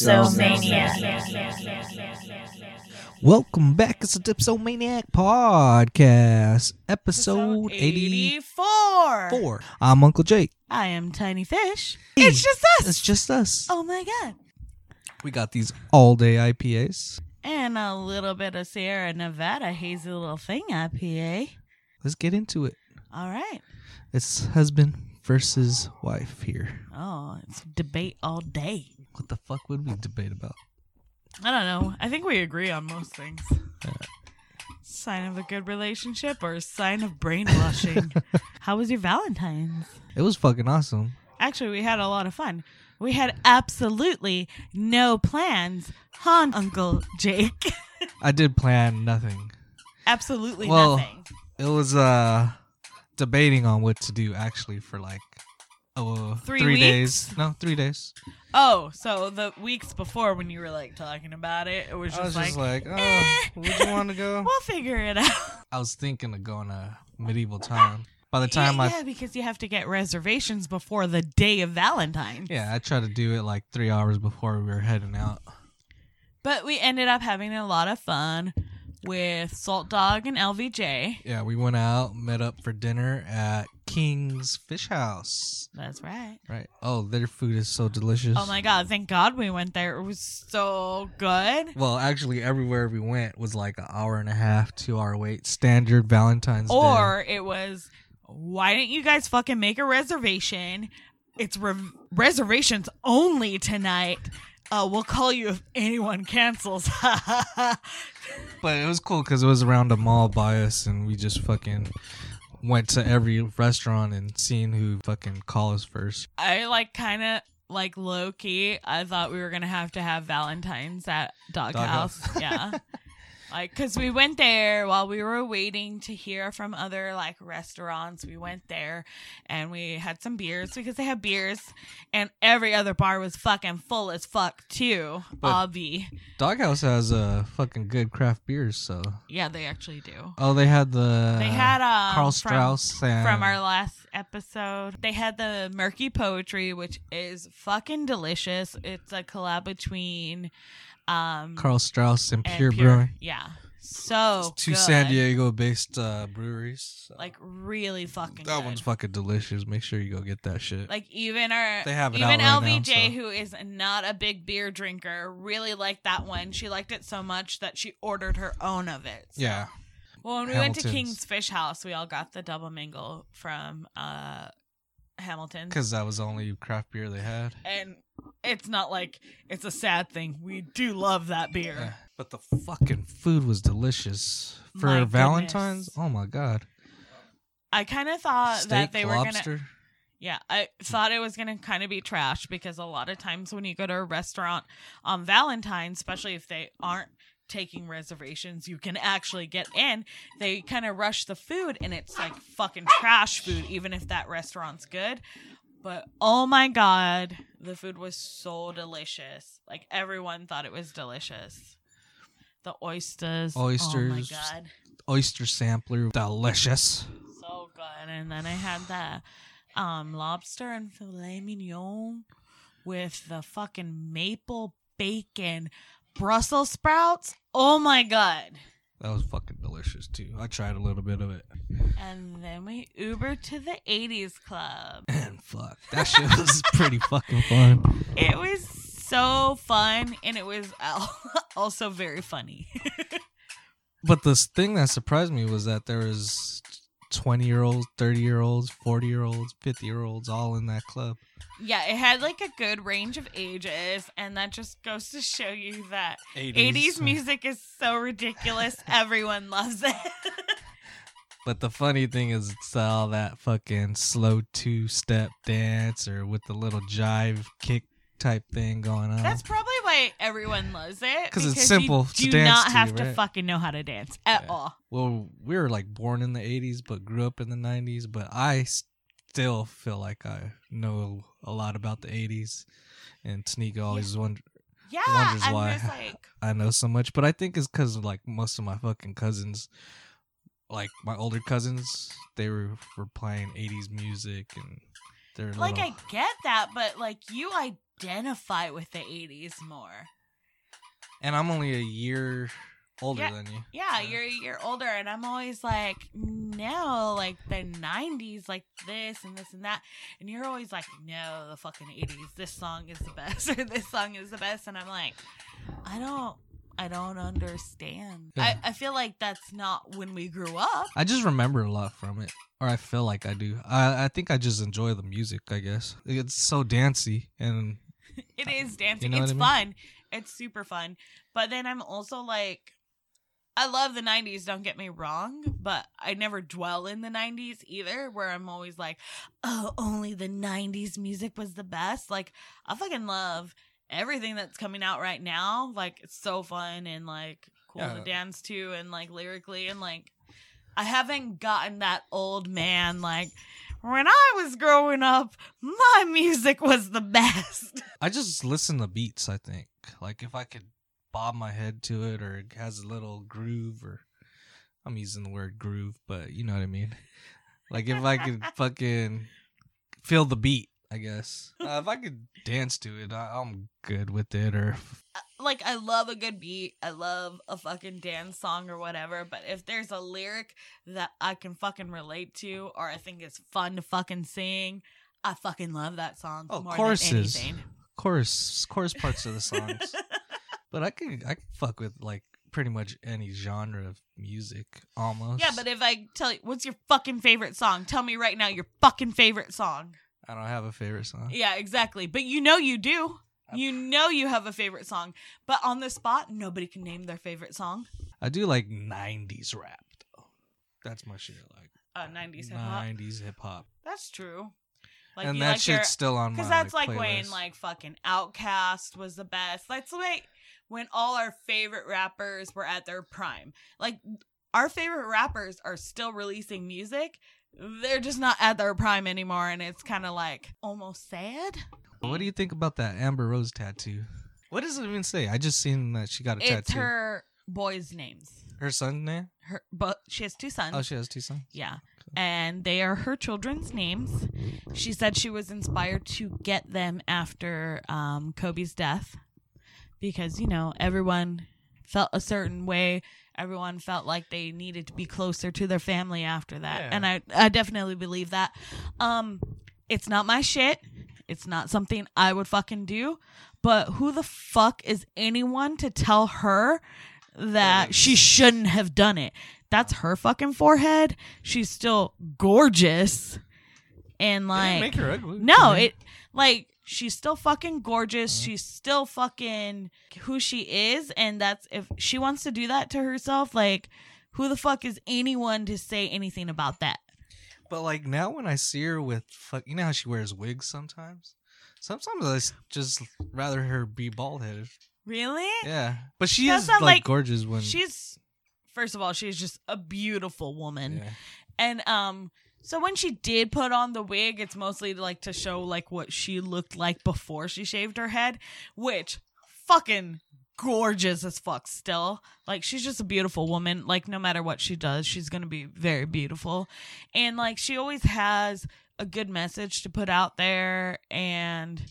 Dipsomania. Welcome back. It's the Dipsomaniac podcast, episode 84. 84. I'm Uncle Jake. I am Tiny Fish. Hey, It's just us. It's just us. oh my god. We got these all day IPAs. And a little bit of Sierra Nevada hazy little thing IPA. Let's get into it. All right. It's husband versus wife here. Oh, it's debate all day. What the fuck would we debate about? I don't know. I think we agree on most things. Sign of a good relationship or a sign of brainwashing. How was your Valentine's? It was fucking awesome. Actually, we had a lot of fun. We had absolutely no plans, huh, Uncle Jake? I did plan nothing. absolutely Well, nothing. It was uh debating on what to do actually for like oh Three three days. No, three days. Oh, so the weeks before when you were like talking about it, it was I just was like, just like, oh, eh. would you want to go? we'll figure it out. I was thinking of going to medieval time. By the time yeah, I yeah, because you have to get reservations before the day of Valentine's. yeah, I tried to do it like three hours before we were heading out. But we ended up having a lot of fun with Salt Dog and LVJ. Yeah, we went out, met up for dinner at King's Fish House. That's right. Right. Oh, their food is so delicious. Oh my god, thank God we went there. It was so good. Well, actually, everywhere we went was like an hour and a half, two hour wait, standard Valentine's Day. Or it was, why didn't you guys fucking make a reservation? It's re- reservations only tonight. Uh, we'll call you if anyone cancels. But it was cool because it was around a mall by us, and we just fucking went to every restaurant and seen who fucking call us first. I like kind of like low key. I thought we were gonna have to have Valentine's at Doghouse. Doghouse. yeah. Like, cause we went there while we were waiting to hear from other like restaurants. We went there and we had some beers because they have beers, and every other bar was fucking full as fuck too. But- Obvi, Doghouse has uh fucking good craft beers, so yeah, they actually do. oh, they had the They had um, Karl from- Strauss and from our last episode. They had the Murky Poetry, which is fucking delicious. It's a collab between um Karl Strauss and and Pure, Brewing. Yeah. So Two good. San Diego based uh, breweries. so. Like really fucking that good. one's fucking delicious. Make sure you go get that shit. like even our They have it even out right now, so- who is not a big beer drinker really liked that one. She liked it so much that she ordered her own of it. So- yeah. Well, when we went to King's Fish House, we all got the double mingle from uh Hamilton. Because that was the only craft beer they had. and it's not like it's a sad thing. We do love that beer. Yeah. But the fucking food was delicious. For My Valentine's, goodness. oh my god. I kind of thought Steak, that they were gonna. Yeah, I thought it was gonna kind of be trash because a lot of times when you go to a restaurant on Valentine's, especially if they aren't taking reservations, you can actually get in. They kind of rush the food and it's like fucking trash food, even if that restaurant's good. But oh my god, the food was so delicious. Like everyone thought it was delicious. The oysters. Oysters. Oh my god. Oyster sampler, delicious. So good. And then I had the um lobster and filet mignon with the fucking maple bacon Brussels sprouts. Oh my god. That was fucking delicious too. I tried a little bit of it. And then we Ubered to the 80s club. And fuck, that shit was pretty fucking fun. It was so fun and it was also very funny. But the thing that surprised me was that there was 20 year olds, 30 year olds, 40 year olds, 50 year olds all in that club. yeah, it had like a good range of ages and that just goes to show you that 80s music is so ridiculous. Everyone loves it. But the funny thing is, it's all that fucking slow two step dance or with the little jive kick type thing going on. That's probably why everyone loves it. Because it's simple You to do dance not to, have to fucking know how to dance at Yeah. all. well, we were like born in the 80s, but grew up in the 90s. But I still feel like I know a lot about the 80s. And Tanika always wonder Yeah, Wonders I'm why. like, I know so much, but I think it's because like most of my fucking cousins, like my older cousins, they were were playing '80s music and they're like little, I get that, but like you, identify with the 80s more. And I'm only a year older Yeah. than you. Yeah, so- you're a year older, and I'm always like, no, like the 90s, like this and this and that. And you're always like, no, the fucking 80s, this song is the best, or this song is the best. And I'm like, I don't. I don't understand. Yeah. I, I feel like that's not when we grew up. I just remember a lot from it, or I feel like I do. I I think I just enjoy the music. I guess it's so dancey, and It is dancing. know it's I fun. It's super fun. But then I'm also like I love the 90s, don't get me wrong, but I never dwell in the 90s either where I'm always like, "Oh, only the 90s music was the best." Like I fucking love everything that's coming out right now. Like it's so fun and like cool to dance to and like lyrically and like I haven't gotten that old man like when I was growing up, my music was the best. I just listen to beats. I think like if I could bob my head to it, or it has a little groove, or I'm using the word groove, but you know what I mean. Like if I could fucking feel the beat, I guess. Uh, if I could dance to it, I, I'm good with it. Or like I love a good beat. I love a fucking dance song or whatever, but if there's a lyric that I can fucking relate to or I think it's fun to fucking sing, I fucking love that song Oh, more choruses. than anything. chorus, chorus parts of the songs. but I could I could fuck with like pretty much any genre of music almost. yeah, but if I tell you what's your fucking favorite song, tell me right now your fucking favorite song. I don't have a favorite song. Yeah, exactly. But you know you do. You know you have a favorite song, but on the spot, nobody can name their favorite song. I do like '90s rap though. That's my shit. Like Uh, 90s hip hop. '90s hip hop, That's true. Like and that like shit's your, still on my. Because that's like, like, when like fucking OutKast was the best. That's like when all our favorite rappers were at their prime. Like our favorite rappers are still releasing music. They're just not at their prime anymore, and it's kind of like almost sad. What do you think about that Amber Rose tattoo? What does it even say? I just seen that she got a tattoo. It's tattoo. her boys' names. Her son's name? Her, but she has two sons. Oh, she has two sons. Yeah. And they are her children's names. She said she was inspired to get them after um, Kobe's death because, you know, everyone felt a certain way. Everyone felt like they needed to be closer to their family after that. Yeah. And I, I definitely believe that. Um, it's not my shit. It's not something I would fucking do. But who the fuck is anyone to tell her that she shouldn't have done it? That's her fucking forehead. She's still gorgeous. And like make her ugly. no, it like she's still fucking gorgeous. Uh-huh. She's still fucking who she is, and that's if she wants to do that to herself. Like, who the fuck is anyone to say anything about that? But like now, when I see her with fuck, you know how she wears wigs sometimes. Sometimes I just rather her be bald headed. Really? Yeah, but she That's is like, like- gorgeous when She's first of all, she's just a beautiful woman, Yeah. and um. So when she did put on the wig, it's mostly like to show like what she looked like before she shaved her head, which fucking gorgeous as fuck still. Like she's just a beautiful woman. Like no matter what she does, she's going to be very beautiful. And like she always has a good message to put out there and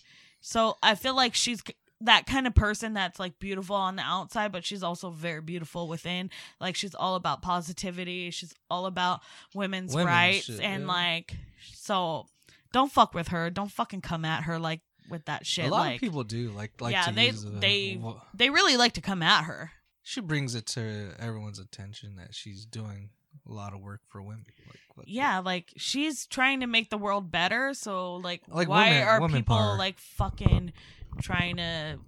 so I feel like she's that kind of person that's like beautiful on the outside, but she's also very beautiful within. Like she's all about positivity. She's all about women's, Women's rights shit, and yeah. like so don't fuck with her. Don't fucking come at her like with that shit. a lot like of people do like like yeah, they the- uh, they wha- they really like to come at her. she brings it to everyone's attention that she's doing a lot of work for women. Like, Yeah, like she's trying to make the world better. So like, Like why women- are woman people power. like fucking trying to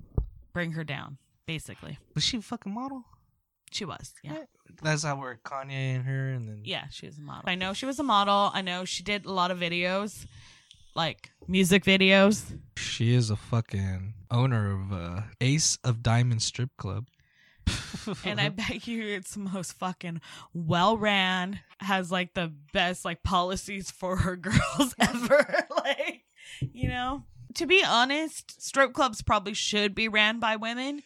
bring her down? Basically, was she a fucking model? she was. Yeah. That's how we're Kanye and her, and then Yeah, she was a model. I know she was a model. I know she did a lot of videos, like music videos. she is a fucking owner of uh, Ace of Diamond Strip Club. And I bet you it's the most fucking well ran, has like the best like policies for her girls ever. like, you know? To be honest, strip clubs probably should be ran by women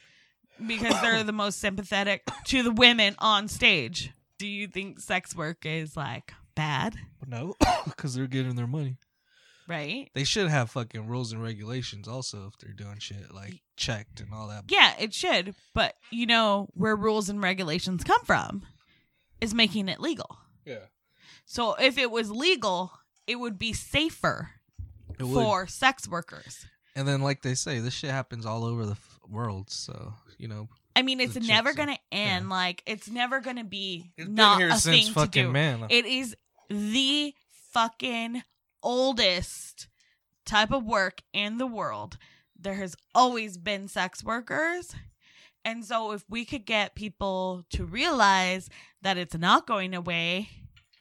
because they're the most sympathetic to the women on stage. Do you think sex work is like bad? no, because they're getting their money. right? They should have fucking rules and regulations also if they're doing shit like checked and all that. Yeah, it should. But you know where rules and regulations come from is making it legal. Yeah. So if it was legal, it would be safer It would. for sex workers. And then, like they say, this shit happens all over the f- world. So you know, I mean, it's never gonna end. yeah. Like it's never gonna be it's not been here a since thing to fucking do. man. It is the fucking oldest type of work in the world. There has always been sex workers. And so if we could get people to realize that it's not going away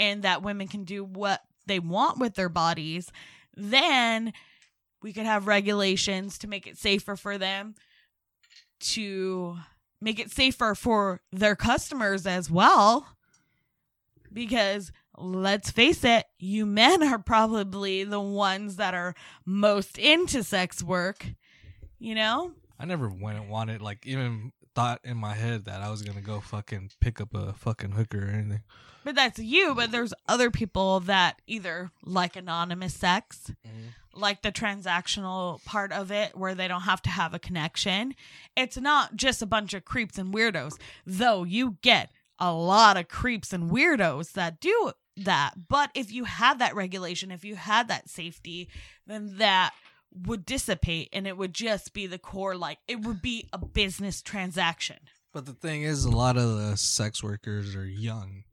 and that women can do what they want with their bodies, then we could have regulations to make it safer for them to make it safer for their customers as well because let's face it, you men are probably the ones that are most into sex work. You know? I never went and wanted like even thought in my head that I was gonna go fucking pick up a fucking hooker or anything. But that's you, but there's other people that either like anonymous sex, mm-hmm. like the transactional part of it where they don't have to have a connection. It's not just a bunch of creeps and weirdos, though you get a lot of creeps and weirdos that do that. But if you had that regulation, if you had that safety, then that would dissipate and it would just be the core like it would be a business transaction. But the thing is, a lot of the sex workers are young.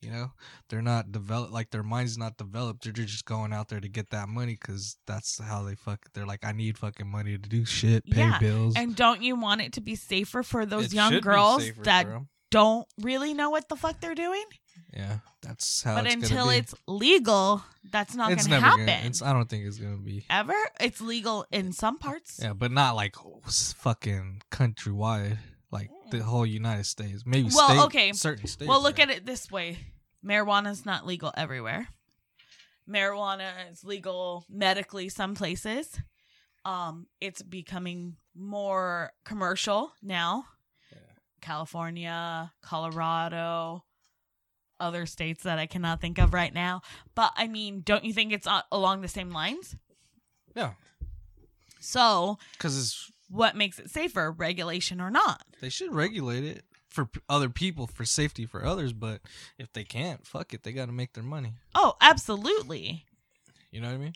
You know, they're not developed. Like their mind's not developed. They're just going out there to get that money because that's how they fuck. They're like, I need fucking money to do shit, pay Yeah, bills. And don't you want it to be safer for those It young girls that don't really know what the fuck they're doing? Yeah, that's how. but it's until it's legal, that's not it's going to never happen. gonna. It's. I don't think it's gonna be. Ever? It's legal in some parts. Yeah, but not like s- fucking countrywide, like the whole United States. Maybe Well, state, okay. certain states. well, look at it this way marijuana's not legal everywhere. Marijuana is legal medically some places. Um, it's becoming more commercial now. Yeah. California, Colorado, other states that I cannot think of right now. But I mean, don't you think it's uh, along the same lines? Yeah, So, because it's what makes it safer, regulation or not? they should regulate it for other people for safety for others. But if they can't, fuck it, they got to make their money. Oh, absolutely. You know what I mean?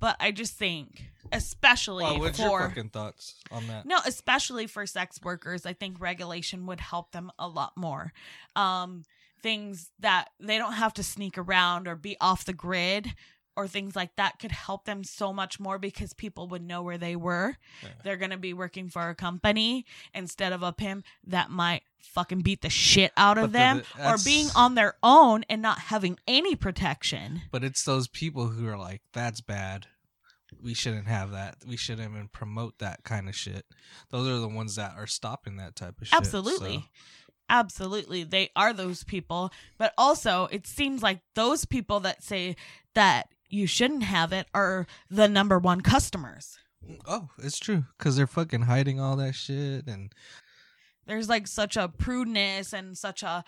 But I just think, especially Well, what's your for fucking thoughts on that? no, especially for sex workers, I think regulation would help them a lot more. Um, things that they don't have to sneak around or be off the grid or things like that could help them so much more because people would know where they were. Yeah. They're going to be working for a company instead of a pimp that might fucking beat the shit out of But them the- or being on their own and not having any protection. But it's those people who are like, that's bad. We shouldn't have that. We shouldn't even promote that kind of shit. Those are the ones that are stopping that type of shit. Absolutely. so- Absolutely. They are those people. But also, it seems like those people that say that you shouldn't have it are the number one customers. Oh, it's true. Because they're fucking hiding all that shit. And There's like such a prudeness and such a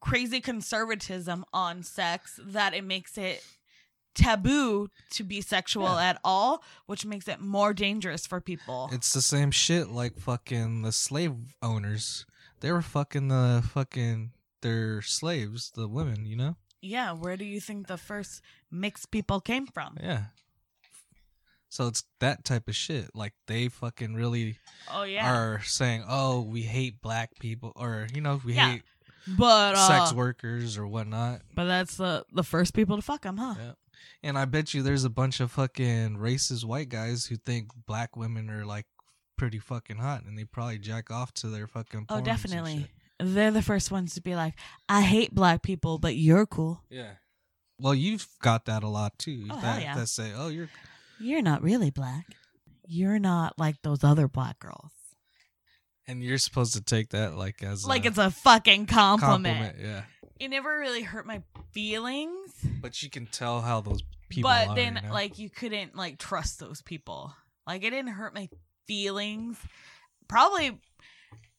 crazy conservatism on sex that it makes it taboo to be sexual Yeah. at all, which makes it more dangerous for people. it's the same shit like fucking the slave owners. They were fucking the fucking their slaves, the women, you know? yeah, where do you think the first mixed people came from? Yeah. So it's that type of shit. Like they fucking really Oh yeah. are saying, "Oh, we hate black people," or you know, we Yeah. hate but uh, sex workers or whatnot. But that's the the first people to fuck them, huh? Yeah. And I bet you there's a bunch of fucking racist white guys who think black women are like pretty fucking hot, and they probably jack off to their fucking. Oh, definitely. They're the first ones to be like, "I hate black people, but you're cool. Yeah. Well, you've got that a lot too. Oh, hell yeah. that say, "Oh, you're," You're not really black. You're not like those other black girls." and you're supposed to take that like as Like a it's a fucking compliment. compliment. Yeah. It never really hurt my feelings, But you can tell how those people. but are, then you know? like you couldn't like trust those people. Like it didn't hurt my feelings. Probably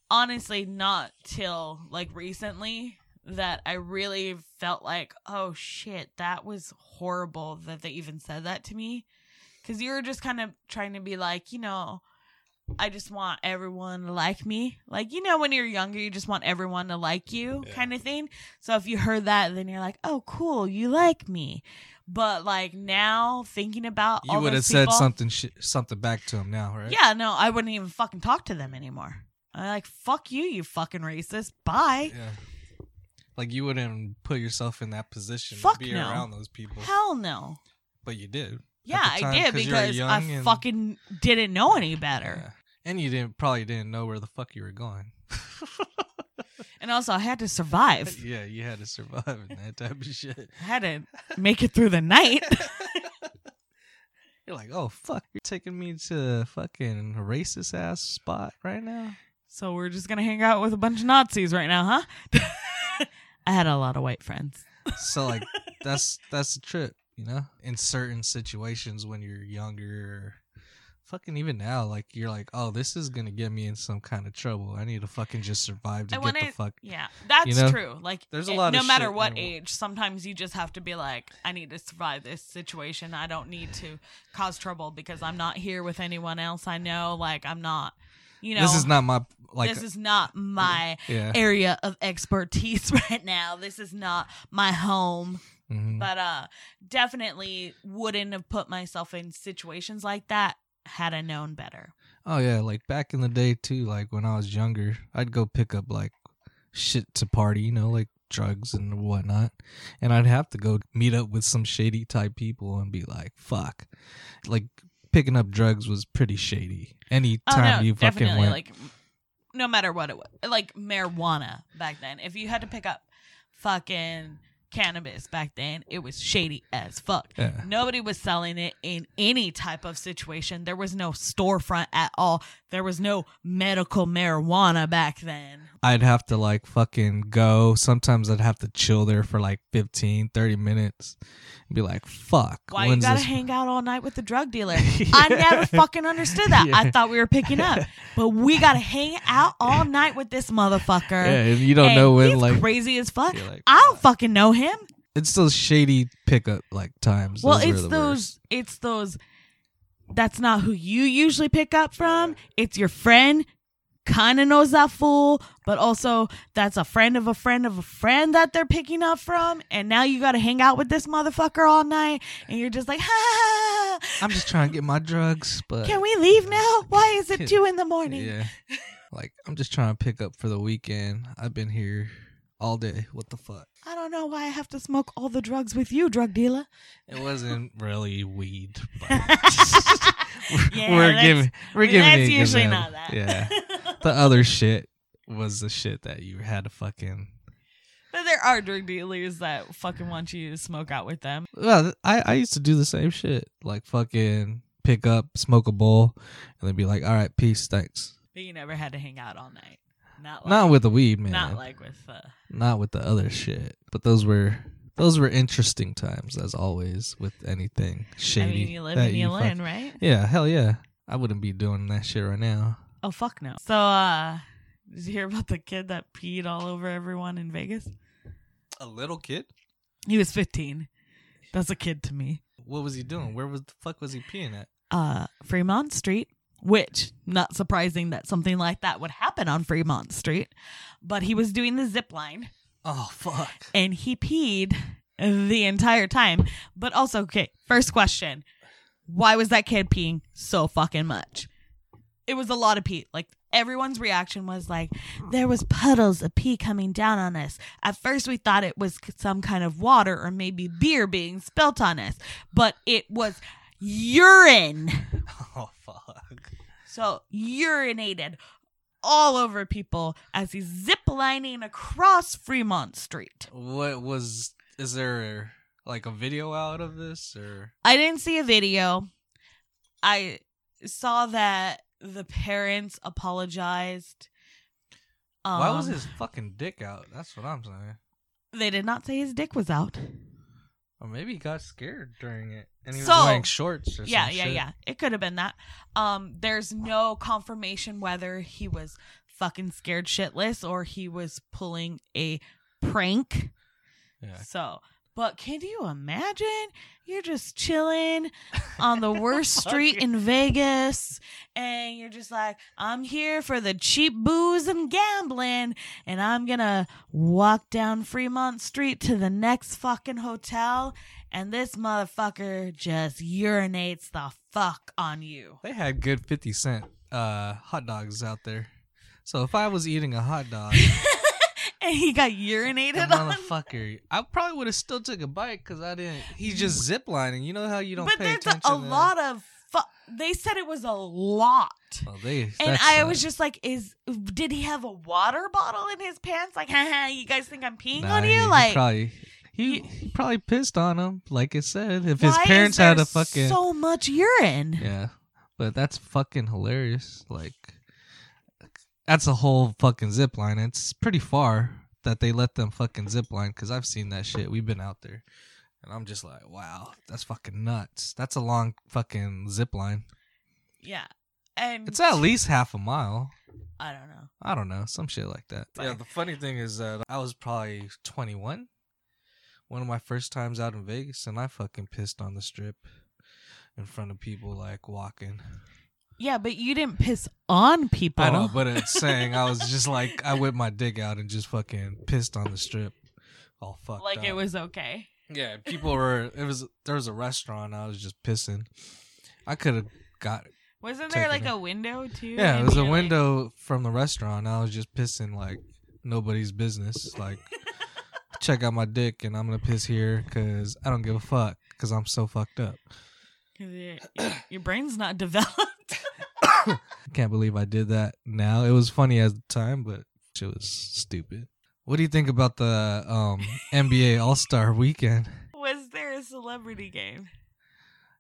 honestly not till like recently that I really felt like, oh shit, that was horrible that they even said that to me. Cause you were just kind of trying to be like, you know, I just want everyone to like me. Like, you know, when you're younger, you just want everyone to like you, Yeah. kind of thing. So if you heard that, then you're like, oh, cool, you like me. But like now, thinking about all You would have said people- something sh- something back to him now, right? Yeah, no, I wouldn't even fucking talk to them anymore. I'm like, fuck you, you fucking racist. Bye. Yeah. Like you wouldn't put yourself in that position Fuck to be no. around those people, Hell no. but you did. Yeah, the I time, did 'cause you were because I and- fucking didn't know any better. Yeah. And you didn't probably didn't know where the fuck you were going. And also, I had to survive. yeah, you had to survive in that type of shit. I had to make it through the night. You're like, oh fuck, you're taking me to a fucking racist ass spot right now. so we're just gonna hang out with a bunch of Nazis right now, huh? I had a lot of white friends. So like, that's that's the trip, you know. In certain situations when you're younger, fucking even now, like you're like, oh, this is gonna get me in some kind of trouble. I need to fucking just survive to I get wanna- the fuck. Yeah, that's You know, true. Like, there's a it- lot no matter what age, sometimes you just have to be like, I need to survive this situation. I don't need to cause trouble because I'm not here with anyone else I know. Like, I'm not, you know, this is not my like. this is not my yeah. area of expertise right now. This is not my home. mhm. But uh definitely wouldn't have put myself in situations like that had I known better. Oh yeah, like back in the day too. Like when I was younger, I'd go pick up like shit to party, you know, like drugs and whatnot, and I'd have to go meet up with some shady type people and be like, "Fuck," like picking up drugs was pretty shady. Any Oh time no, you fucking went, like no matter what it was. Like marijuana back then. If you had to pick up fucking cannabis back then, it was shady as fuck. yeah, Nobody was selling it in any type of situation. There was no storefront at all. There was no medical marijuana back then. I'd have to like fucking go. Sometimes I'd have to chill there for like 15, 30 minutes, and be like, "Fuck." Why you gotta hang out all night with the drug dealer? I never fucking understood that. I thought we were picking up, but we gotta hang out all night with this motherfucker. Yeah, and you don't know when like crazy as fuck. like, I don't fucking know him. it's those shady pickup like times. Well, Those it's those. worst. It's those. That's not who you usually pick up from. It's your friend. Kind of knows that fool, but also that's a friend of a friend of a friend that they're picking up from, and now you got to hang out with this motherfucker all night, and you're just like, ha. I'm just trying to get my drugs, but Can we leave now? Why is it two in the morning? Yeah. Like I'm just trying to pick up for the weekend. I've been here all day. What the fuck? I don't know why I have to smoke all the drugs with you, drug dealer. It wasn't really weed. But Yeah, we're giving we're giving That's it a good usually not that. Yeah. The other shit was the shit that you had to fucking. but there are drug dealers that fucking want you to smoke out with them. Well, I I used to do the same shit. Like fucking pick up, smoke a bowl, and then be like, "All right, peace, thanks." But you never had to hang out all night. Not like, Not with the weed, man. not like with uh, not with the other shit. But those were those were interesting times, as always, with anything shady. I mean, you live and you fuck- learn, right? Yeah, hell yeah. I wouldn't be doing that shit right now. Oh fuck no. So uh did you hear about the kid that peed all over everyone in Vegas? A little kid? He was 15. That's a kid to me. What was he doing? Where was the fuck was he peeing at? Uh Fremont Street, which not surprising that something like that would happen on Fremont Street, but he was doing the zip line Oh fuck. and he peed the entire time. But also, okay, first question. Why was that kid peeing so fucking much? It was a lot of pee. Like everyone's reaction was like there was puddles of pee coming down on us. At first we thought it was some kind of water or maybe beer being spilt on us, but it was urine. Oh fuck. So urinated all over people as he's ziplining across Fremont Street. What was is there like a video out of this or I didn't see a video. I saw that the parents apologized. Um, why was his fucking dick out? That's what I'm saying. They did not say his dick was out. Or maybe he got scared during it and he was wearing shorts or Yeah, yeah, shit. yeah. It could have been that. Um, there's no confirmation whether he was fucking scared shitless or he was pulling a prank. Yeah. So, but can you imagine? You're just chilling on the worst street in Vegas, and you're just like, I'm here for the cheap booze and gambling, and I'm gonna walk down Fremont Street to the next fucking hotel, and this motherfucker just urinates the fuck on you. They had good 50 cent uh, hot dogs out there. So if I was eating a hot dog, And he got urinated on. motherfucker, I probably would have still took a bite because I didn't. He's just ziplining. You know how you don't But pay there's a, attention. a lot of. Fu- they said it was a lot. Oh, they, And I was just like, "Is did he have a water bottle in his pants? Like, haha, you guys think I'm peeing nah, on he- you? he like, probably he, he probably pissed on him, like it said. If his parents had a fucking so much urine? yeah, but that's fucking hilarious. Like that's a whole fucking zip line. It's pretty far that they let them fucking zip line because I've seen that shit. We've been out there, and I'm just like, wow, that's fucking nuts. That's a long fucking zip line. Yeah, and It's at least half a mile. I don't know. I don't know, some shit like that. Yeah, Fire. the funny thing is that I was probably 21, one of my first times out in Vegas, and I fucking pissed on the strip in front of people like walking. Yeah, but you didn't piss on people. I know, but it's saying I was just like I whipped my dick out and just fucking pissed on the strip, all fucked like it was okay. Yeah, people were. It was there was a restaurant. I was just pissing. I could have got. Wasn't there like it. a window too? Yeah, it was a like- window from the restaurant. I was just pissing like nobody's business. Like, check out my dick, and I'm gonna piss here because I don't give a fuck because I'm so fucked up. your, your brain's not developed. I can't believe I did that. Now it was funny at the time, but it was stupid. What do you think about the um, NBA All Star Weekend? Was there a celebrity game?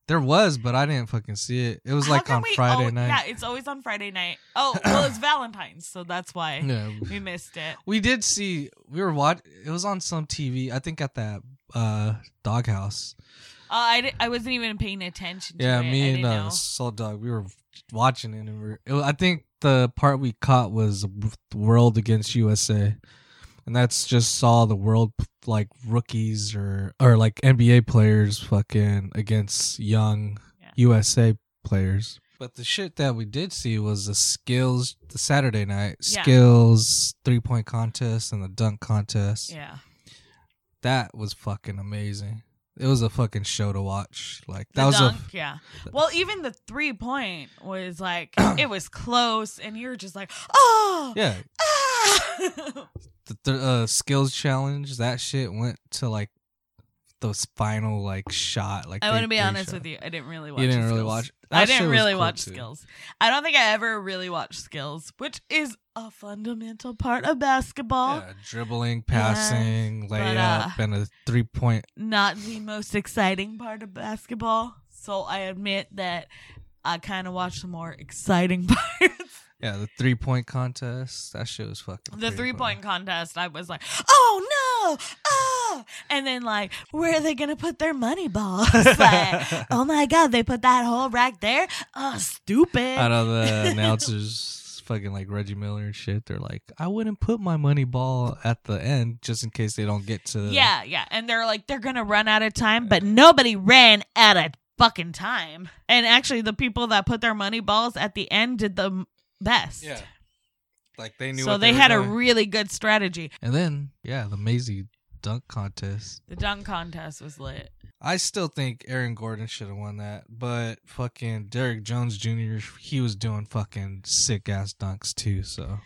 There was, but I didn't fucking see it. It was How like on we- Friday oh, night. Yeah, it's always on Friday night. Oh, well, it's Valentine's, so that's why Yeah. we missed it. We did see. We were watch. It was on some TV. I think at that uh, doghouse. Uh, I, di- I wasn't even paying attention. To Yeah, it. me I and didn't uh, know. Soul Dog. We were watching it, and we were, it I think the part we caught was World against USA, and that's just saw the world like rookies or or like NBA players fucking against young Yeah. USA players. But the shit that we did see was the skills, the Saturday night Yeah. skills three point contest and the dunk contest. Yeah, That was fucking amazing. It was a fucking show to watch. Like that the was dunk. a yeah. Well, even the three point was like it was close, and you were just like, oh, yeah. ah! the, the uh, skills challenge that shit went to like those final like shot like I want to be honest shot. with you. I didn't really watch. you didn't really skills. watch I didn't really cool, watch too. skills. I don't think I ever really watched skills, which is a fundamental part of basketball. yeah, dribbling passing but, layup uh, and a three point Not the most exciting part of basketball. So I admit that I kind of watched the more exciting parts. Yeah the three point contest that shit was fucking the three point contest, I was like, oh no, oh. And then, like, where are they to put their money balls? like, oh my God, they put that hole right there? Oh, stupid. out of the announcers fucking like Reggie Miller and shit they're like I wouldn't put my money ball at the end just in case they don't get to Yeah, yeah. And they're like, they're going to run out of time, but nobody ran out of fucking time. And actually, the people that put their money balls at the end did the best. yeah like they knew So what they, were had a really good strategy. and then yeah the Maisie dunk contest The dunk contest was lit. I still think Aaron Gordon should have won that, but fucking Derrick Jones Jr. he was doing fucking sick ass dunks too. So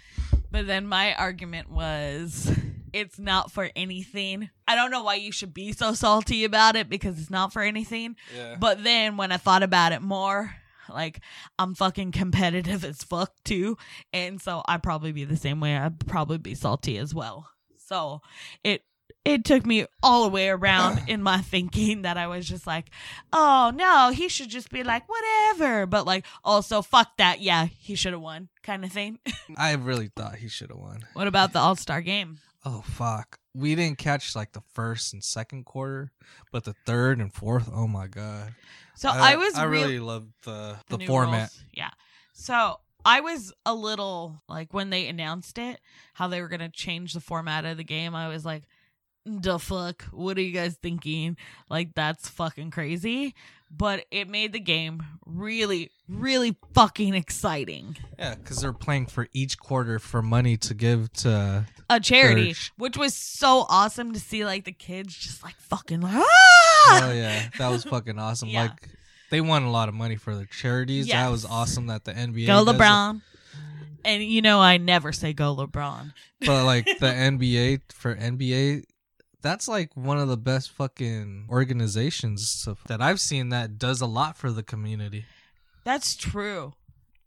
But then my argument was it's not for anything. I don't know why you should be so salty about it because it's not for anything. yeah, But then when I thought about it more, like I'm fucking competitive as fuck too. And so I'd probably be the same way. I'd probably be salty as well. So it it took me all the way around in my thinking that I was just like, oh no, he should just be like, whatever. But like also fuck that, yeah, he should have won kind of thing. I really thought he should have won. what about the all star game? Oh fuck, we didn't catch like the first and second quarter, but the third and fourth, oh my god. So I, was I real- really loved the the, new format. rules. Yeah. So I was a little like when they announced it, how they were gonna change the format of the game. I was like, "The fuck? What are you guys thinking? Like that's fucking crazy." But it made the game really, really fucking exciting. Yeah, because they're playing for each quarter for money to give to. A charity, Church. which was so awesome to see, like the kids just like fucking like, Oh ah! yeah, that was fucking awesome. Yeah. Like they won a lot of money for their charities. That was awesome that the NBA go it. LeBron. And you know, I never say go LeBron. But like the NBA for NBA, that's like one of the best fucking organizations that I've seen that does a lot for the community. That's true.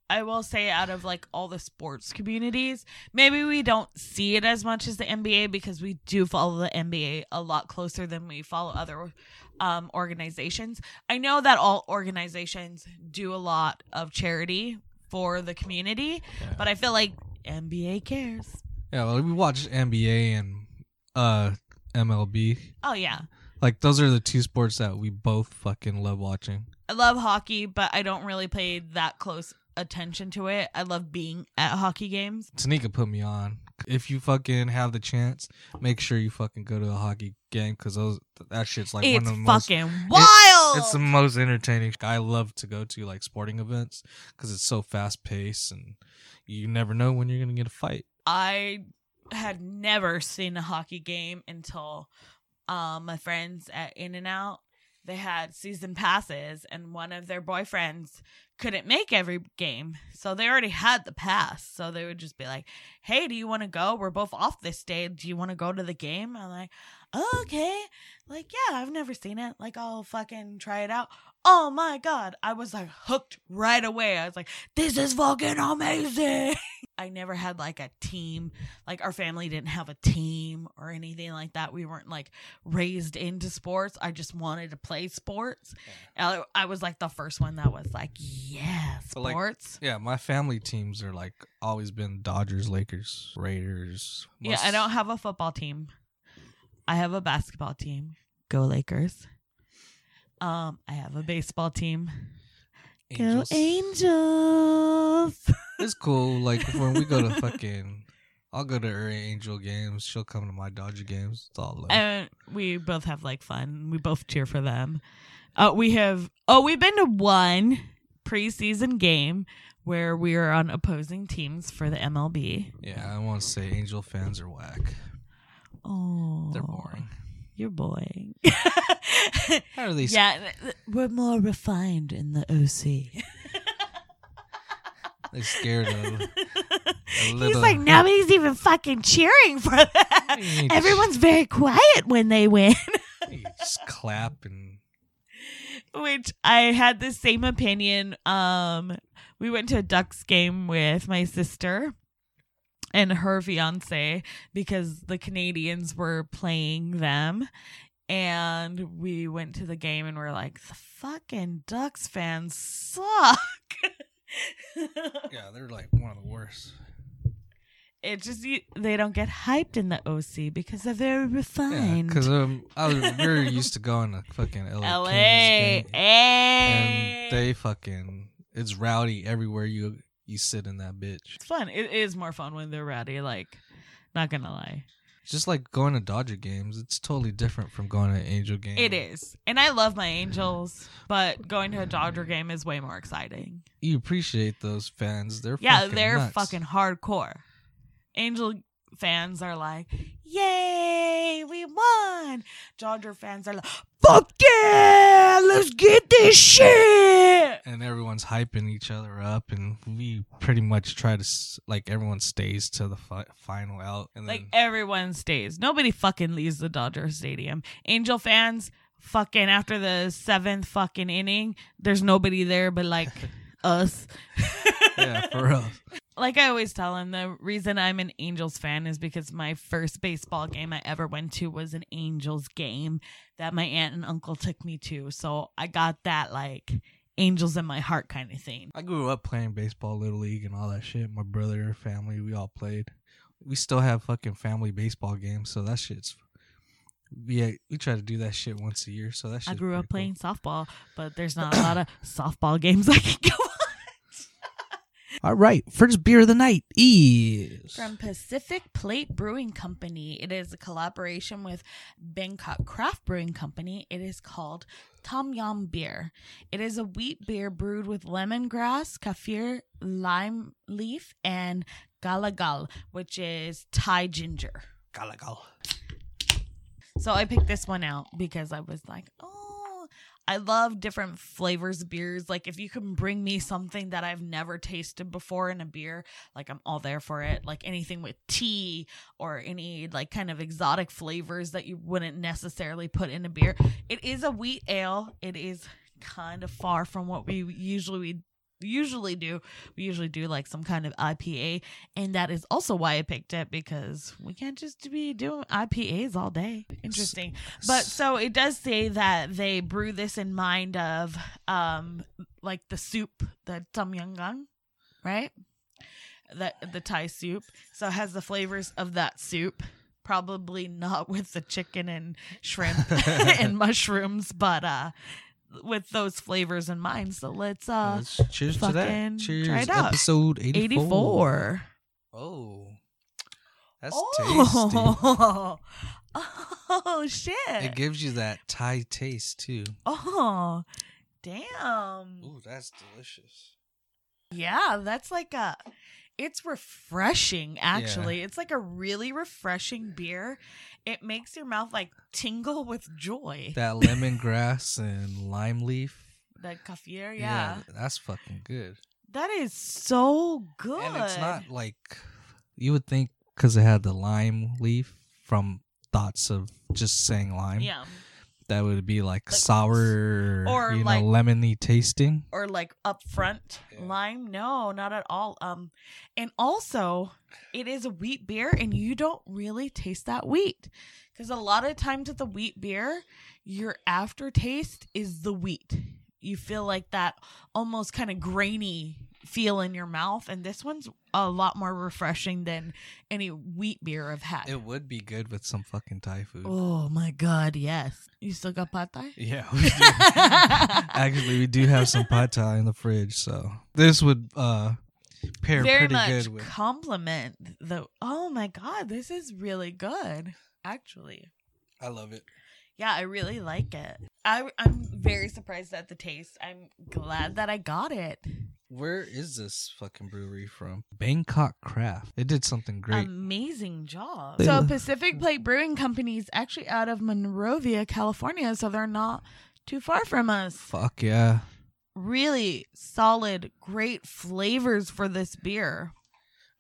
I will say, out of like all the sports communities, maybe we don't see it as much as the NBA because we do follow the NBA a lot closer than we follow other um, organizations. I know that all organizations do a lot of charity for the community, Yeah. but I feel like NBA cares. Yeah, well, we watch NBA and uh MLB. Oh, yeah. Like those are the two sports that we both fucking love watching. I love hockey, but I don't really pay that close attention to it. I love being at hockey games. Tanika put me on. If you fucking have the chance, make sure you fucking go to a hockey game because those that shit's like it's one of the most. fucking wild. It's the most entertaining. I love to go to like sporting events because it's so fast paced and you never know when you're gonna get a fight. I had never seen a hockey game until um, my friends at In-N-Out. They had season passes, and one of their boyfriends couldn't make every game, so they already had the pass. So they would just be like, "Hey, do you want to go? We're both off this day. Do you want to go to the game?" I'm like, "Okay." Like, yeah, I've never seen it. Like, I'll fucking try it out. Oh my god, I was like hooked right away. I was like, "This is fucking amazing." I never had like a team. Like our family didn't have a team or anything like that. We weren't like raised into sports. I just wanted to play sports. I, I was like the first one that was like, yeah, But, like, sports. Yeah, my family teams are like always been Dodgers, Lakers, Raiders. yeah, I don't have a football team. I have a basketball team. Go Lakers. Um, I have a baseball team. Angels. Go Angels. It's cool. Like when we go to fucking, I'll go to her Angel games. She'll come to my Dodger games. It's all love. and we both have like fun. We both cheer for them. Uh, we have oh, we've been to one preseason game where we are on opposing teams for the MLB. yeah, I want to say Angel fans are whack. Oh, They're boring. You're boring. How are they? yeah, we're more refined in the OC. They're scared of. Him. He's like nobody's even fucking cheering for that. You need- Everyone's very quiet when they win. you just clap and which I had the same opinion. Um, we went to a Ducks game with my sister and her fiance because the Canadians were playing them. And we went to the game and we're like, the fucking Ducks fans suck. yeah, they're like one of the worst. it just, you, they don't get hyped in the OC because they're very refined. because um, I was very used to going to fucking LA, LA. Game, and they fucking it's rowdy everywhere you you sit in that bitch. it's fun. It is more fun when they're rowdy. Like, not gonna lie. Just like going to Dodger games, it's totally different from going to Angel game. It is. And I love my Angels, but going to a Dodger game is way more exciting. You appreciate those fans. They're Yeah, fucking they're nuts. fucking hardcore. Angel fans are like, Yay, we won. Dodger fans are like, Fuck yeah, let's get this shit. and everyone's hyping each other up, and we pretty much try to like everyone stays to the fi- final out, and Like then everyone stays. Nobody fucking leaves the Dodger Stadium. Angel fans, fucking after the seventh fucking inning, there's nobody there but like us. yeah, for real. like I always tell him, the reason I'm an Angels fan is because my first baseball game I ever went to was an Angels game that my aunt and uncle took me to. So I got that like Angels in my heart kind of thing. I grew up playing baseball, little league, and all that shit. My brother, family, we all played. We still have fucking family baseball games, so that shit's. Yeah, we try to do that shit once a year. So that shit. I grew up playing softball, but there's not a lot of softball games I can go on. All right, first beer of the night is From Pacific Plate Brewing Company. It is a collaboration with Bangkok Craft Brewing Company. It is called Tom Yam Beer. It is a wheat beer brewed with lemongrass, kaffir, lime leaf, and galangal, which is Thai ginger. Galangal. So I picked this one out because I was like, oh, I love different flavors of beers. Like if you can bring me something that I've never tasted before in a beer, like I'm all there for it. Like anything with tea or any like kind of exotic flavors that you wouldn't necessarily put in a beer. It is a wheat ale. It is kind of far from what we usually usually do. We usually do like some kind of IPA, and that is also why I picked it because we can't just be doing IPAs all day. Interesting. But so it does say that they brew this in mind of um like the soup, the tom yum goong, right? That the Thai soup. So it has the flavors of that soup. Probably not with the chicken and shrimp and mushrooms, but uh with those flavors in mind. So let's uh Let's cheers to that. Cheers. try it out. Episode 84. 84. Oh. That's oh. oh shit. It gives you that Thai taste too. oh. Damn. Ooh, that's delicious. Yeah, that's like a it's refreshing actually. It's like a really refreshing beer. It makes your mouth like tingle with joy. That lemongrass and lime leaf. The kaffir, yeah. That's fucking good. That is so good. And it's not like you would think because it had the lime leaf from thoughts of just saying lime. Yeah. That would be like, Like, sour or you like- know, lemony tasting. or like upfront Yeah. lime no not at all um and also it is a wheat beer and you don't really taste that wheat because a lot of times with the wheat beer your aftertaste is the wheat you feel like that almost kind of grainy feel in your mouth and this one's a lot more refreshing than any wheat beer i've had It would be good with some fucking Thai food. oh my god yes you still got pad thai Yeah, we do. Actually, we do have some pad thai in the fridge, so this would uh pair very pretty much good with. compliment the oh my god this is really good actually I love it. yeah i really like it I, i'm very surprised at the taste i'm glad that i got it Where is this fucking brewery from? Bangkok Craft. It did something great. amazing job They so pacific plate brewing company is actually out of monrovia california so they're not too far from us Fuck yeah. really solid great flavors for this beer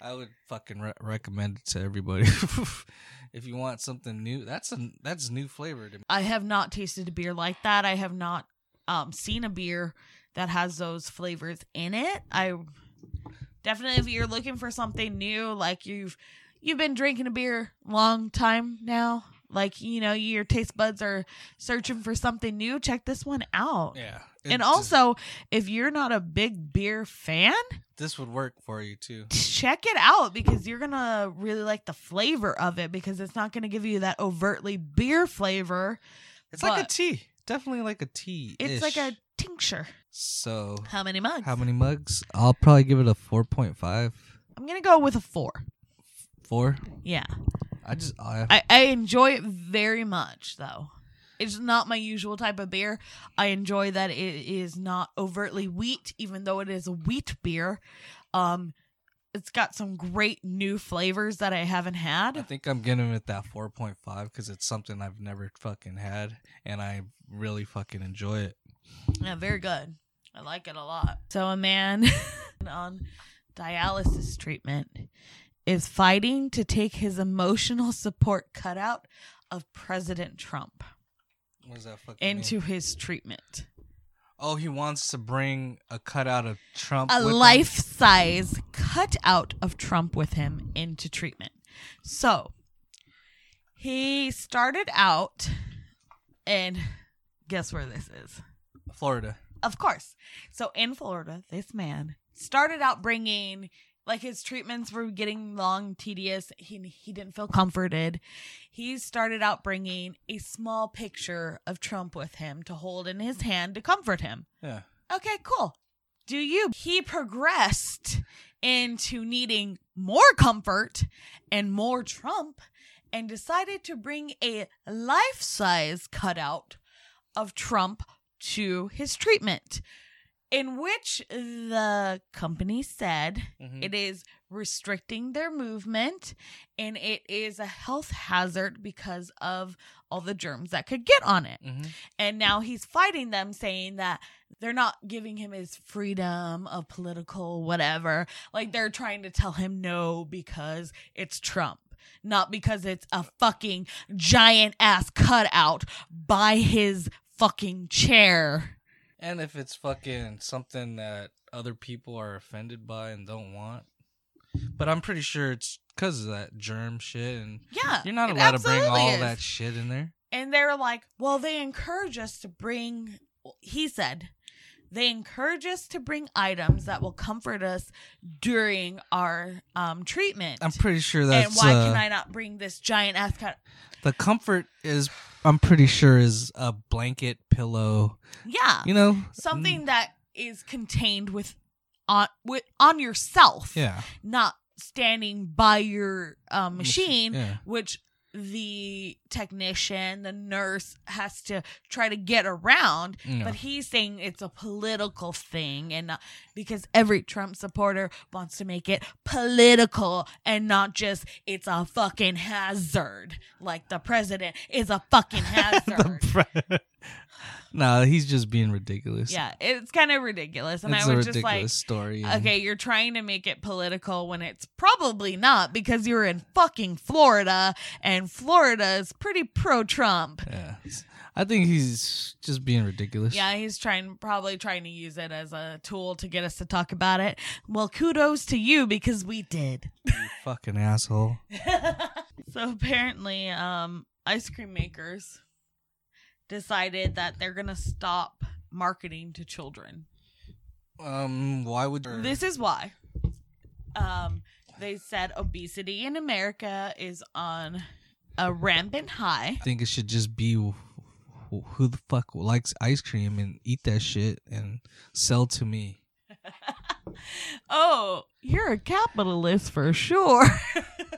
I would fucking re- recommend it to everybody. if you want something new, that's a that's new flavor to me. I have not tasted a beer like that. I have not um, seen a beer that has those flavors in it. I definitely, if you're looking for something new, like you've you've been drinking a beer long time now, like you know your taste buds are searching for something new, check this one out. Yeah. and also, if you're not a big beer fan, this would work for you too. check it out because you're gonna really like the flavor of it because it's not gonna give you that overtly beer flavor. It's like a tea. Definitely like a tea. It's like a tincture. So How many mugs? how many mugs? I'll probably give it a four point five. I'm gonna go with a four. Four. Yeah, I just I, I, I enjoy it very much though. It's not my usual type of beer. I enjoy that it is not overtly wheat, even though it is a wheat beer. Um, it's got some great new flavors that I haven't had. I think I'm giving it that four point five because it's something I've never fucking had and I really fucking enjoy it. Yeah, very good. I like it a lot. So a man on dialysis treatment is fighting to take his emotional support cutout of President Trump What does that fucking mean? into his treatment. Oh, he wants to bring a cutout of Trump. A with him? life size cutout of Trump with him into treatment. So he started out, and guess where this is? Florida. Of course. So in Florida, this man started out bringing like his treatments were getting long, tedious. He he didn't feel comforted. He started out bringing a small picture of Trump with him to hold in his hand to comfort him. Yeah. Okay, cool. do you. He progressed into needing more comfort and more Trump and decided to bring a life size cutout of Trump to his treatment, in which the company said Mhm. it is restricting their movement and it is a health hazard because of all the germs that could get on it. Mhm. And now he's fighting them, saying that they're not giving him his freedom of political whatever. Like they're trying to tell him no because it's Trump, not because it's a fucking giant ass cutout by his fucking chair. And if it's fucking something that other people are offended by and don't want. But I'm pretty sure it's because of that germ shit and Yeah. you're not allowed to bring all is. that shit in there. And they're like, well, they encourage us to bring, he said, they encourage us to bring items that will comfort us during our um, treatment. I'm pretty sure that's and why uh, can I not bring this giant ass cut? the comfort is I'm pretty sure is a blanket pillow. Yeah, You know? something that is contained with on with on yourself, Yeah. not standing by your um, machine, Yeah. which the technician, the nurse has to try to get around. Yeah. But he's saying it's a political thing, and because every Trump supporter wants to make it political and not just it's a fucking hazard. Like the president is a fucking hazard. no, he's just being ridiculous. yeah, it's kind of ridiculous, and it's I was just like. story. and- Okay, you're trying to make it political when it's probably not because you're in fucking Florida and Florida is pretty pro Trump. Yeah. I think he's just being ridiculous. Yeah, he's trying probably trying to use it as a tool to get us to talk about it. Well, kudos to you because we did. You fucking asshole. so apparently, um ice cream makers decided that they're going to stop marketing to children. Um, why would This is why. Um, they said obesity in America is on a rampant high. I think it should just be who the fuck likes ice cream and eat that shit and sell to me. Oh, you're a capitalist for sure.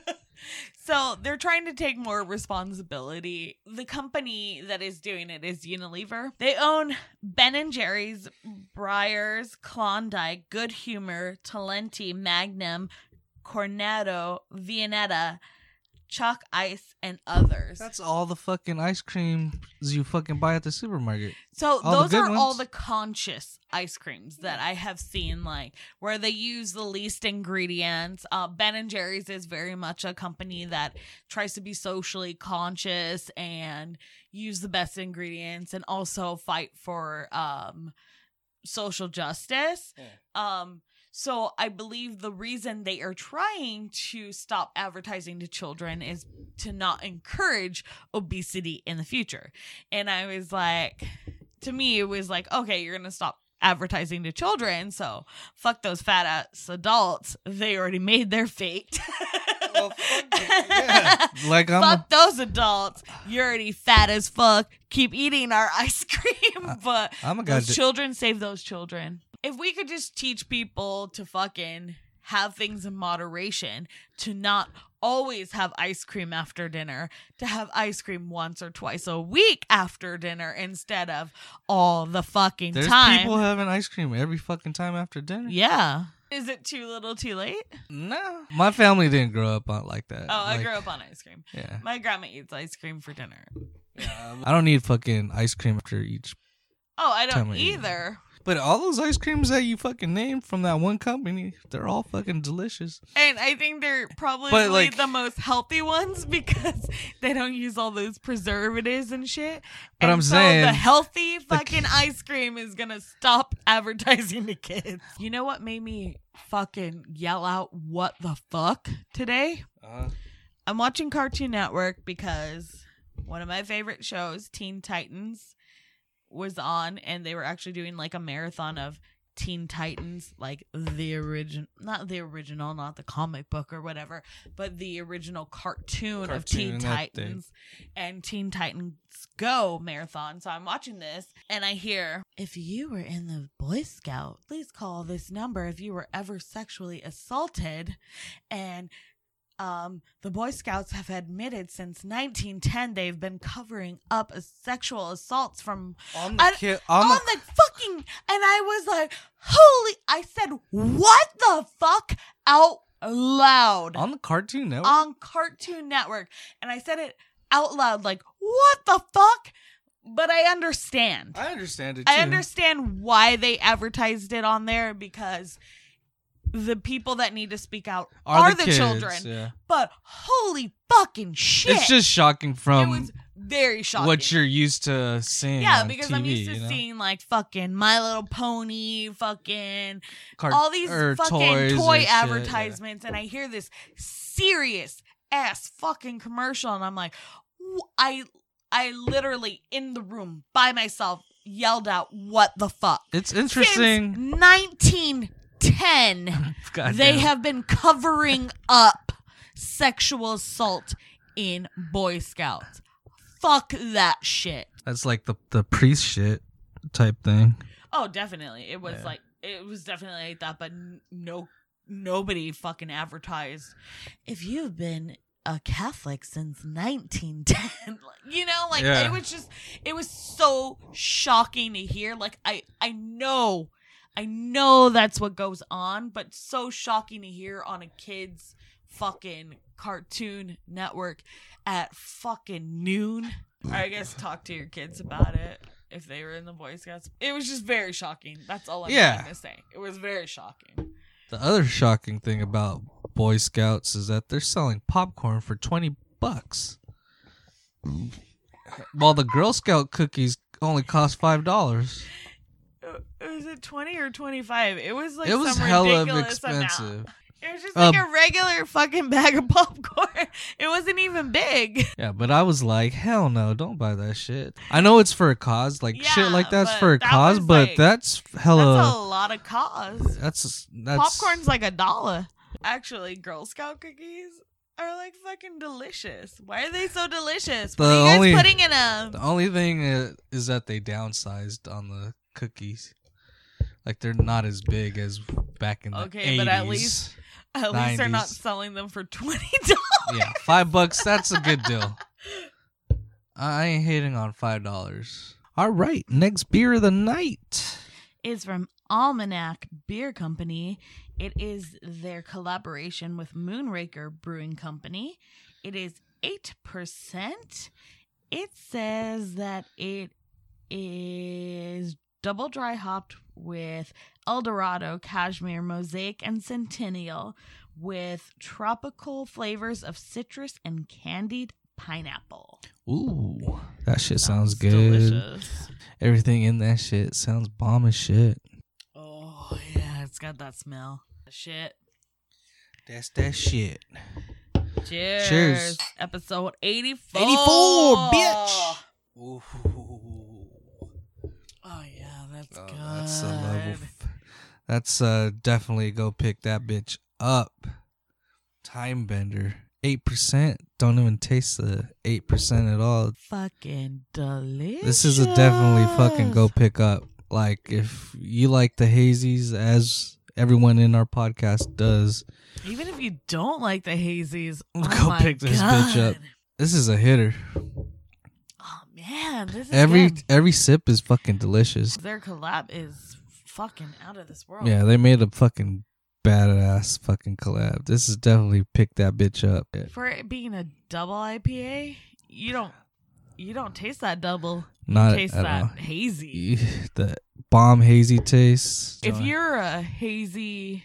so they're trying to take more responsibility. The company that is doing it is Unilever. They own Ben and Jerry's, Breyers, Klondike, Good Humor, Talenti, Magnum, Cornetto, Viennetta, Chalk Ice, and others. That's all the fucking ice creams you fucking buy at the supermarket. So All those good are all the conscious ice creams that I have seen, like where they use the least ingredients. Uh, ben and Jerry's is very much a company that tries to be socially conscious and use the best ingredients, and also fight for um, social justice. Um, so I believe the reason they are trying to stop advertising to children is to not encourage obesity in the future. And I was like, to me, it was like, okay, you're gonna stop advertising to children, so fuck those fat ass adults. They already made their fate. Well, fuck yeah. Like I'm fuck those adults. You're already fat as fuck. Keep eating our ice cream, but I'm a those guy. children save those children. If we could just teach people to fucking have things in moderation, to not always have ice cream after dinner, to have ice cream once or twice a week after dinner instead of all the fucking There's time. people having ice cream every fucking time after dinner. yeah. Is it too little too late? No, my family didn't grow up on like that. Oh, I Like, grew up on ice cream. Yeah, My grandma eats ice cream for dinner. Yeah, I don't need fucking ice cream after each. Oh, I don't of year. either. But all those ice creams that you fucking named from that one company, they're all fucking delicious. And I think they're probably But, like- the most healthy ones because they don't use all those preservatives and shit. But and I'm so saying, the healthy fucking ice cream is gonna stop advertising to kids. You know what made me fucking yell out what the fuck today? Uh, I'm watching Cartoon Network because one of my favorite shows, Teen Titans, was on and they were actually doing like a marathon of Teen Titans, like the original, not the original, not the comic book or whatever, but the original cartoon, of Teen Cartoon, that thing. Titans and Teen Titans Go marathon. So I'm watching this and I hear, if you were in the Boy Scout, please call this number if you were ever sexually assaulted. And um, the Boy Scouts have admitted since 1910 they've been covering up a sexual assaults from On I- the kid, on, on the, the fucking and I was like, holy I said, what the fuck out loud on the Cartoon Network. on Cartoon Network. And I said it out loud, like, what the fuck? But I understand. I understand it. Too. I understand why they advertised it on there because the people that need to speak out are, the, kids, children. Yeah. But holy fucking shit. It's just shocking it from was very shocking. what you're used to seeing. yeah, because TV, I'm used to you know? seeing like fucking My Little Pony, fucking Cart- all these fucking toy and shit, yeah. advertisements, and I hear this serious ass fucking commercial, and I'm like, I, I literally in the room by myself yelled out, "What the fuck?" It's interesting. Since 1910, God they damn. have been covering up sexual assault in Boy Scouts. Fuck that shit. That's like the the priest shit type thing. Oh, definitely. It was Yeah. like it was definitely like that, but no, nobody fucking advertised. If you've been a Catholic since 1910, you know, like Yeah. it was just, it was so shocking to hear. Like I, I know, I know that's what goes on, but so shocking to hear on a kid's fucking cartoon network at fucking noon. I guess talk to your kids about it if they were in the Boy Scouts. It was just very shocking. That's all I'm Yeah. trying to say. It was very shocking. The other shocking thing about Boy Scouts is that they're selling popcorn for twenty bucks, while the Girl Scout cookies only cost five dollars. Uh, Was it twenty or twenty five? It was like it was some hella ridiculous amount. It was just like um, a regular fucking bag of popcorn. It wasn't even big. Yeah, but I was like, hell no, don't buy that shit. I know it's for a cause, like shit like that's for a that cause, but like- that's That's hella. a lot of cause. That's that's Popcorn's like a dollar. Actually, Girl Scout cookies are like fucking delicious. Why are they so delicious? What The are you guys only- putting in a The only thing is that they downsized on the cookies. Like they're not as big as back in the Okay, but at least- At least they're not selling them for twenty dollars. yeah, five bucks. That's a good deal. I ain't hating on five dollars. All right, next beer of the night. Is from Almanac Beer Company. It is their collaboration with Moonraker Brewing Company. It is eight percent. It says that it is double dry hopped with Eldorado, Cashmere, Mosaic, and Centennial with tropical flavors of citrus and candied pineapple. Ooh, that shit sounds, good. delicious. Everything in that shit sounds bomb as shit. Oh yeah, it's got that smell. Shit. That's that shit. Cheers. Cheers. Episode 84. 84, bitch. Ooh. That's Oh, that's a level. F- that's uh definitely go pick that bitch up. Time bender. Eight percent. Don't even taste the eight percent at all. Fucking delicious. This is a definitely fucking go pick up. Like if you like the hazies as everyone in our podcast does, Even if you don't like the hazies, oh Go pick this bitch up. This is a hitter. Man, this is Every good. every sip is fucking delicious. Their collab is fucking out of this world. Yeah, they made a fucking badass fucking collab. This is definitely pick that bitch up. For it being a double IPA, you don't you don't taste that double. You Not taste at that all. hazy. the bomb hazy taste. If you're a hazy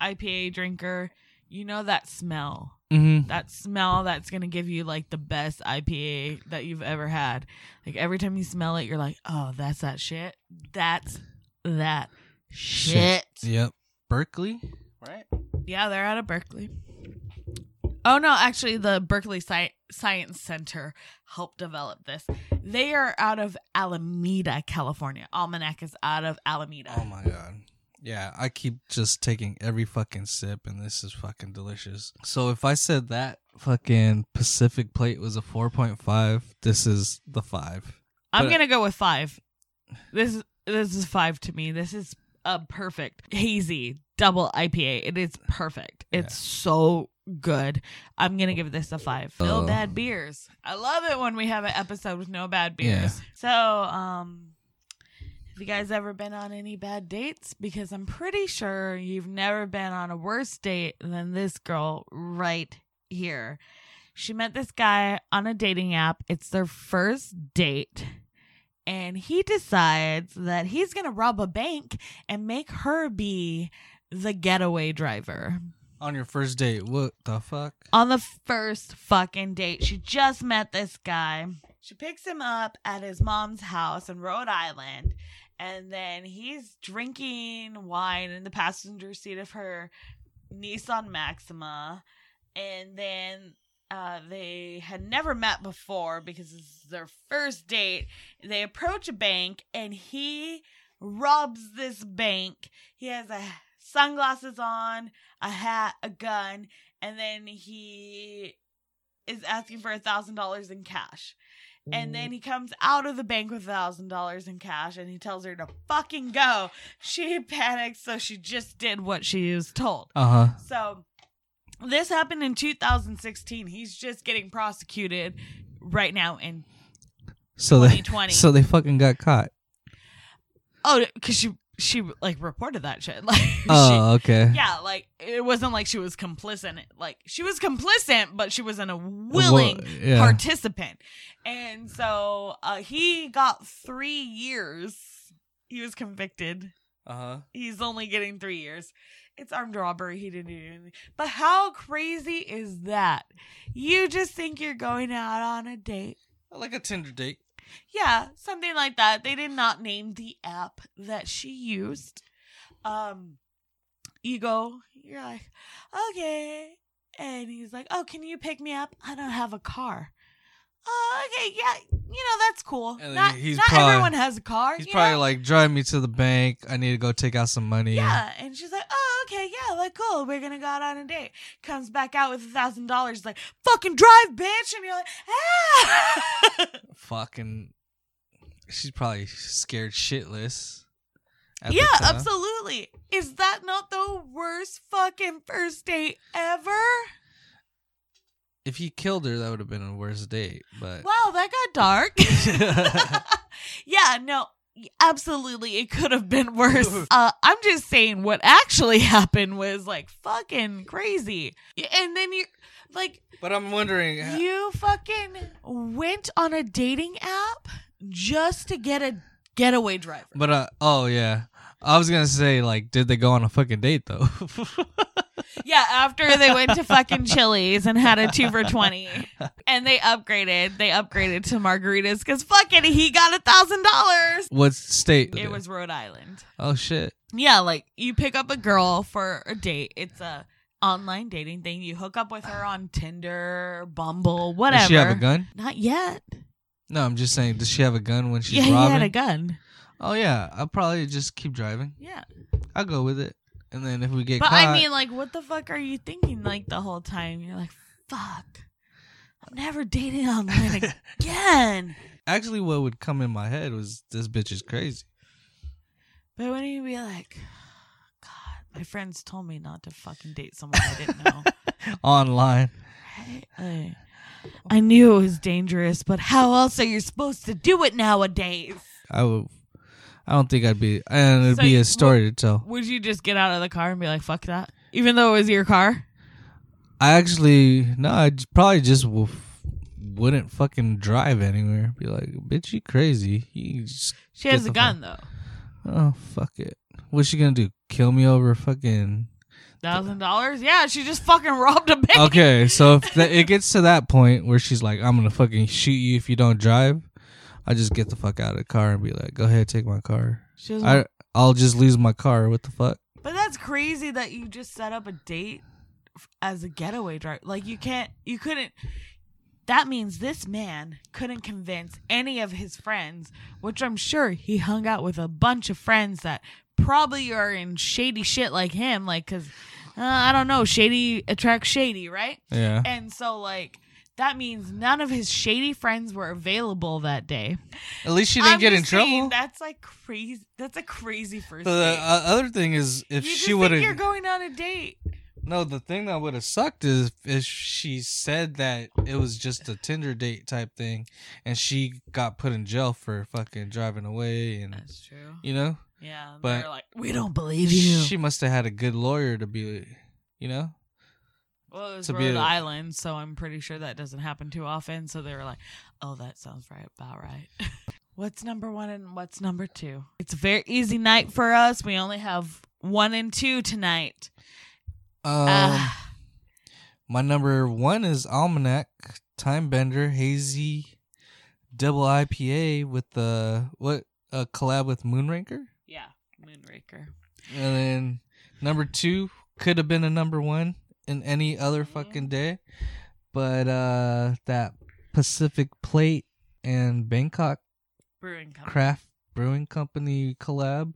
IPA drinker, you know that smell. Mhm. That smell that's going to give you like the best IPA that you've ever had. Like every time you smell it, you're like, oh, that's that shit. That's that shit. Yep. Berkeley, right? Yeah, they're out of Berkeley. Oh, no, actually, the Berkeley Sci- Science Center helped develop this. They are out of Alameda, California. Almanac is out of Alameda. Oh my god. Yeah, I keep just taking every fucking sip, and this is fucking delicious. So if I said that fucking Pacific plate was a 4.5, this is the five. I'm But- gonna go with five. This is this is five to me. This is a perfect hazy double IPA. It is perfect. It's so good. I'm gonna give this a five. No bad beers. I love it when we have an episode with no bad Yeah. beers. So, um, have you guys ever been on any bad dates? Because I'm pretty sure you've never been on a worse date than this girl right here. She met this guy on a dating app. It's their first date. And he decides that he's going to rob a bank and make her be the getaway driver. On your first date, what the fuck? On the first fucking date, she just met this guy. She picks him up at his mom's house in Rhode Island. And then he's drinking wine in the passenger seat of her Nissan Maxima. And then uh, they had never met before because this is their first date. They approach a bank and he robs this bank. He has a sunglasses on, a hat, a gun, and then he is asking for a thousand dollars in cash. And then he comes out of the bank with a thousand dollars in cash and he tells her to fucking go. She panics, so she just did what she was told. Uh huh. So this happened in 2016. He's just getting prosecuted right now in So they so they fucking got caught. oh, because she she like reported that shit. Like she, Oh, okay. yeah, like it wasn't like she was complicit. Like she was complicit, but she wasn't a willing Well, yeah. participant. And so uh, he got three years. He was convicted. Uh huh. He's only getting three years. It's armed robbery. He didn't do anything. But how crazy is that? You just think you're going out on a date. Like a Tinder date. Yeah, something like that. They did not name the app that she used. Um, you go, you're like, okay. And he's like, oh, can you pick me up? I don't have a car. Oh, okay, yeah, you know that's cool. And not he's not probably- everyone has a car. He's you probably know? like, drive me to the bank. I need to go take out some money. Yeah, and she's like, "Oh, okay, yeah, like cool. We're gonna go out on a date." Comes back out with a thousand dollars, like, "Fucking drive, bitch!" And you're like, "Ah!" Fucking. She's probably scared shitless. at the yeah, time. absolutely. Is that not the worst fucking first date ever? If he killed her, that would have been a worse date. But Wow, that got dark. yeah, no, absolutely, it could have been worse. Uh, I'm just saying, what actually happened was like fucking crazy. And then you, like, but I'm wondering. You fucking went on a dating app just to get a getaway driver. But uh oh yeah. I was gonna say like, did they go on a fucking date though? Yeah, after they went to fucking Chili's and had a two for twenty, and they upgraded. They upgraded to margaritas because fucking he got a thousand dollars. what state? It was Rhode Island. Oh shit. Yeah, like you pick up a girl for a date. It's a online dating thing. You hook up with her on Tinder, Bumble, whatever. Does she have a gun? Not yet. No, I'm just saying. Does she have a gun when she's yeah, he had a gun. Oh yeah. I'll probably just keep driving. Yeah. I'll go with it. And then if we get But caught, I mean, like, what the fuck are you thinking, like, the whole time? You're like, fuck, I'm never dating online again. actually, what would come in my head was this bitch is crazy. But when you be like, God, my friends told me not to fucking date someone I didn't know. Online. Right? Like, I knew it was dangerous, but how else are you supposed to do it nowadays? I would. I don't think I'd be. And it'd So be a story to tell. Would you just get out of the car and be like, fuck that? Even though it was your car? I actually no. I j- probably just w- wouldn't fucking drive anywhere. Be like, bitch, you crazy? You just She Get has a the gun, though. oh fuck it. What's she gonna do? Kill me over fucking? Thousand dollars? Yeah, she just fucking robbed a bank. Okay, so if it gets to that point where she's like, I'm gonna fucking shoot you if you don't drive, I just get the fuck out of the car and be like, go ahead, take my car. She was I I'll just lose my car. What the fuck? But that's crazy that you just set up a date as a getaway driver. Like you can't, you couldn't. that means this man couldn't convince any of his friends, which I'm sure he hung out with a bunch of friends that probably are in shady shit like him, like, cause uh, I don't know, shady attracts shady, right? Yeah. And so, like, that means none of his shady friends were available that day. At least she didn't I'm get in just saying, trouble. That's like crazy. That's a crazy first The date. uh, other thing is, if you just she would think you're have going on a date. no, the thing that would have sucked is if she said that it was just a Tinder date type thing, and she got put in jail for fucking driving away, and That's true. you know, Yeah, But- they're like, we don't believe you. she must have had a good lawyer to be, you know. Well, it was to be Rhode a- Island, so I'm pretty sure that doesn't happen too often. So they were like, oh, that sounds right, about right. what's number one and what's number two? It's a very easy night for us. We only have one and two tonight. Um, Ah. my number one is Almanac Time Bender Hazy Double IPA with the what a collab with Moonraker, yeah, Moonraker. and then number two could have been a number one in any other fucking day, but uh that Pacific Plate and Bangkok Brewing Company. Craft Brewing Company collab,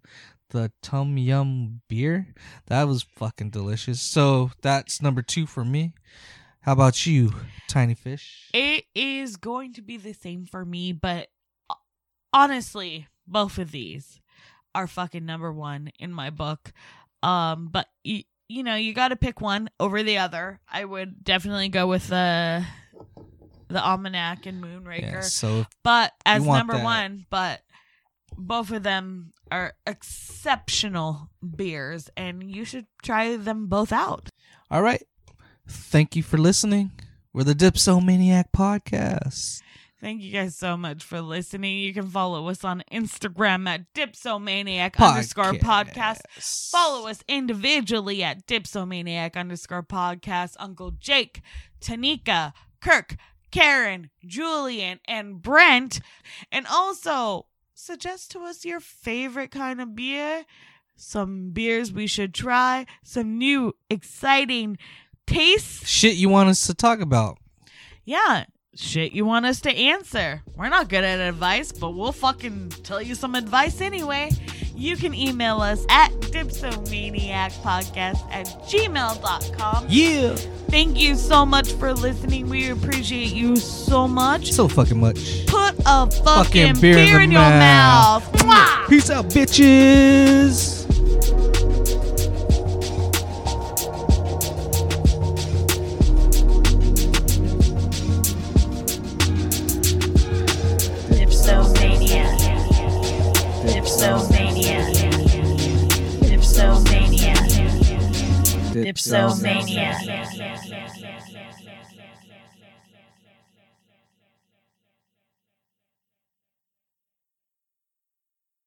the Tum Yum beer. That was fucking delicious. So that's number two for me. How about you, Tiny Fish? It is going to be the same for me, but uh, honestly, both of these are fucking number one in my book. Um, but you, you know, you got to pick one over the other. I would definitely go with the the Almanac and Moonraker, Yeah, so but as number that. one. But both of them are exceptional beers, and you should try them both out. all right. Thank you for listening. We're the Dipsomaniac Podcast. Thank you guys so much for listening. You can follow us on Instagram at dipsomaniac underscore podcast. Follow us individually at dipsomaniac underscore podcast. Uncle Jake, Tanika, Kirk, Karen, Julian, and Brent. And also suggest to us your favorite kind of beer, some beers we should try, some new exciting tastes. Shit you want us to talk about. Yeah, shit you want us to answer. We're not good at advice, but we'll fucking tell you some advice anyway. You can email us at dipsomaniacpodcast at gmail.com. Yeah. Thank you so much for listening. We appreciate you so much. So fucking much. Put a fucking, beer beer, in in, your mouth. mouth. Peace out, bitches. Dipsomania.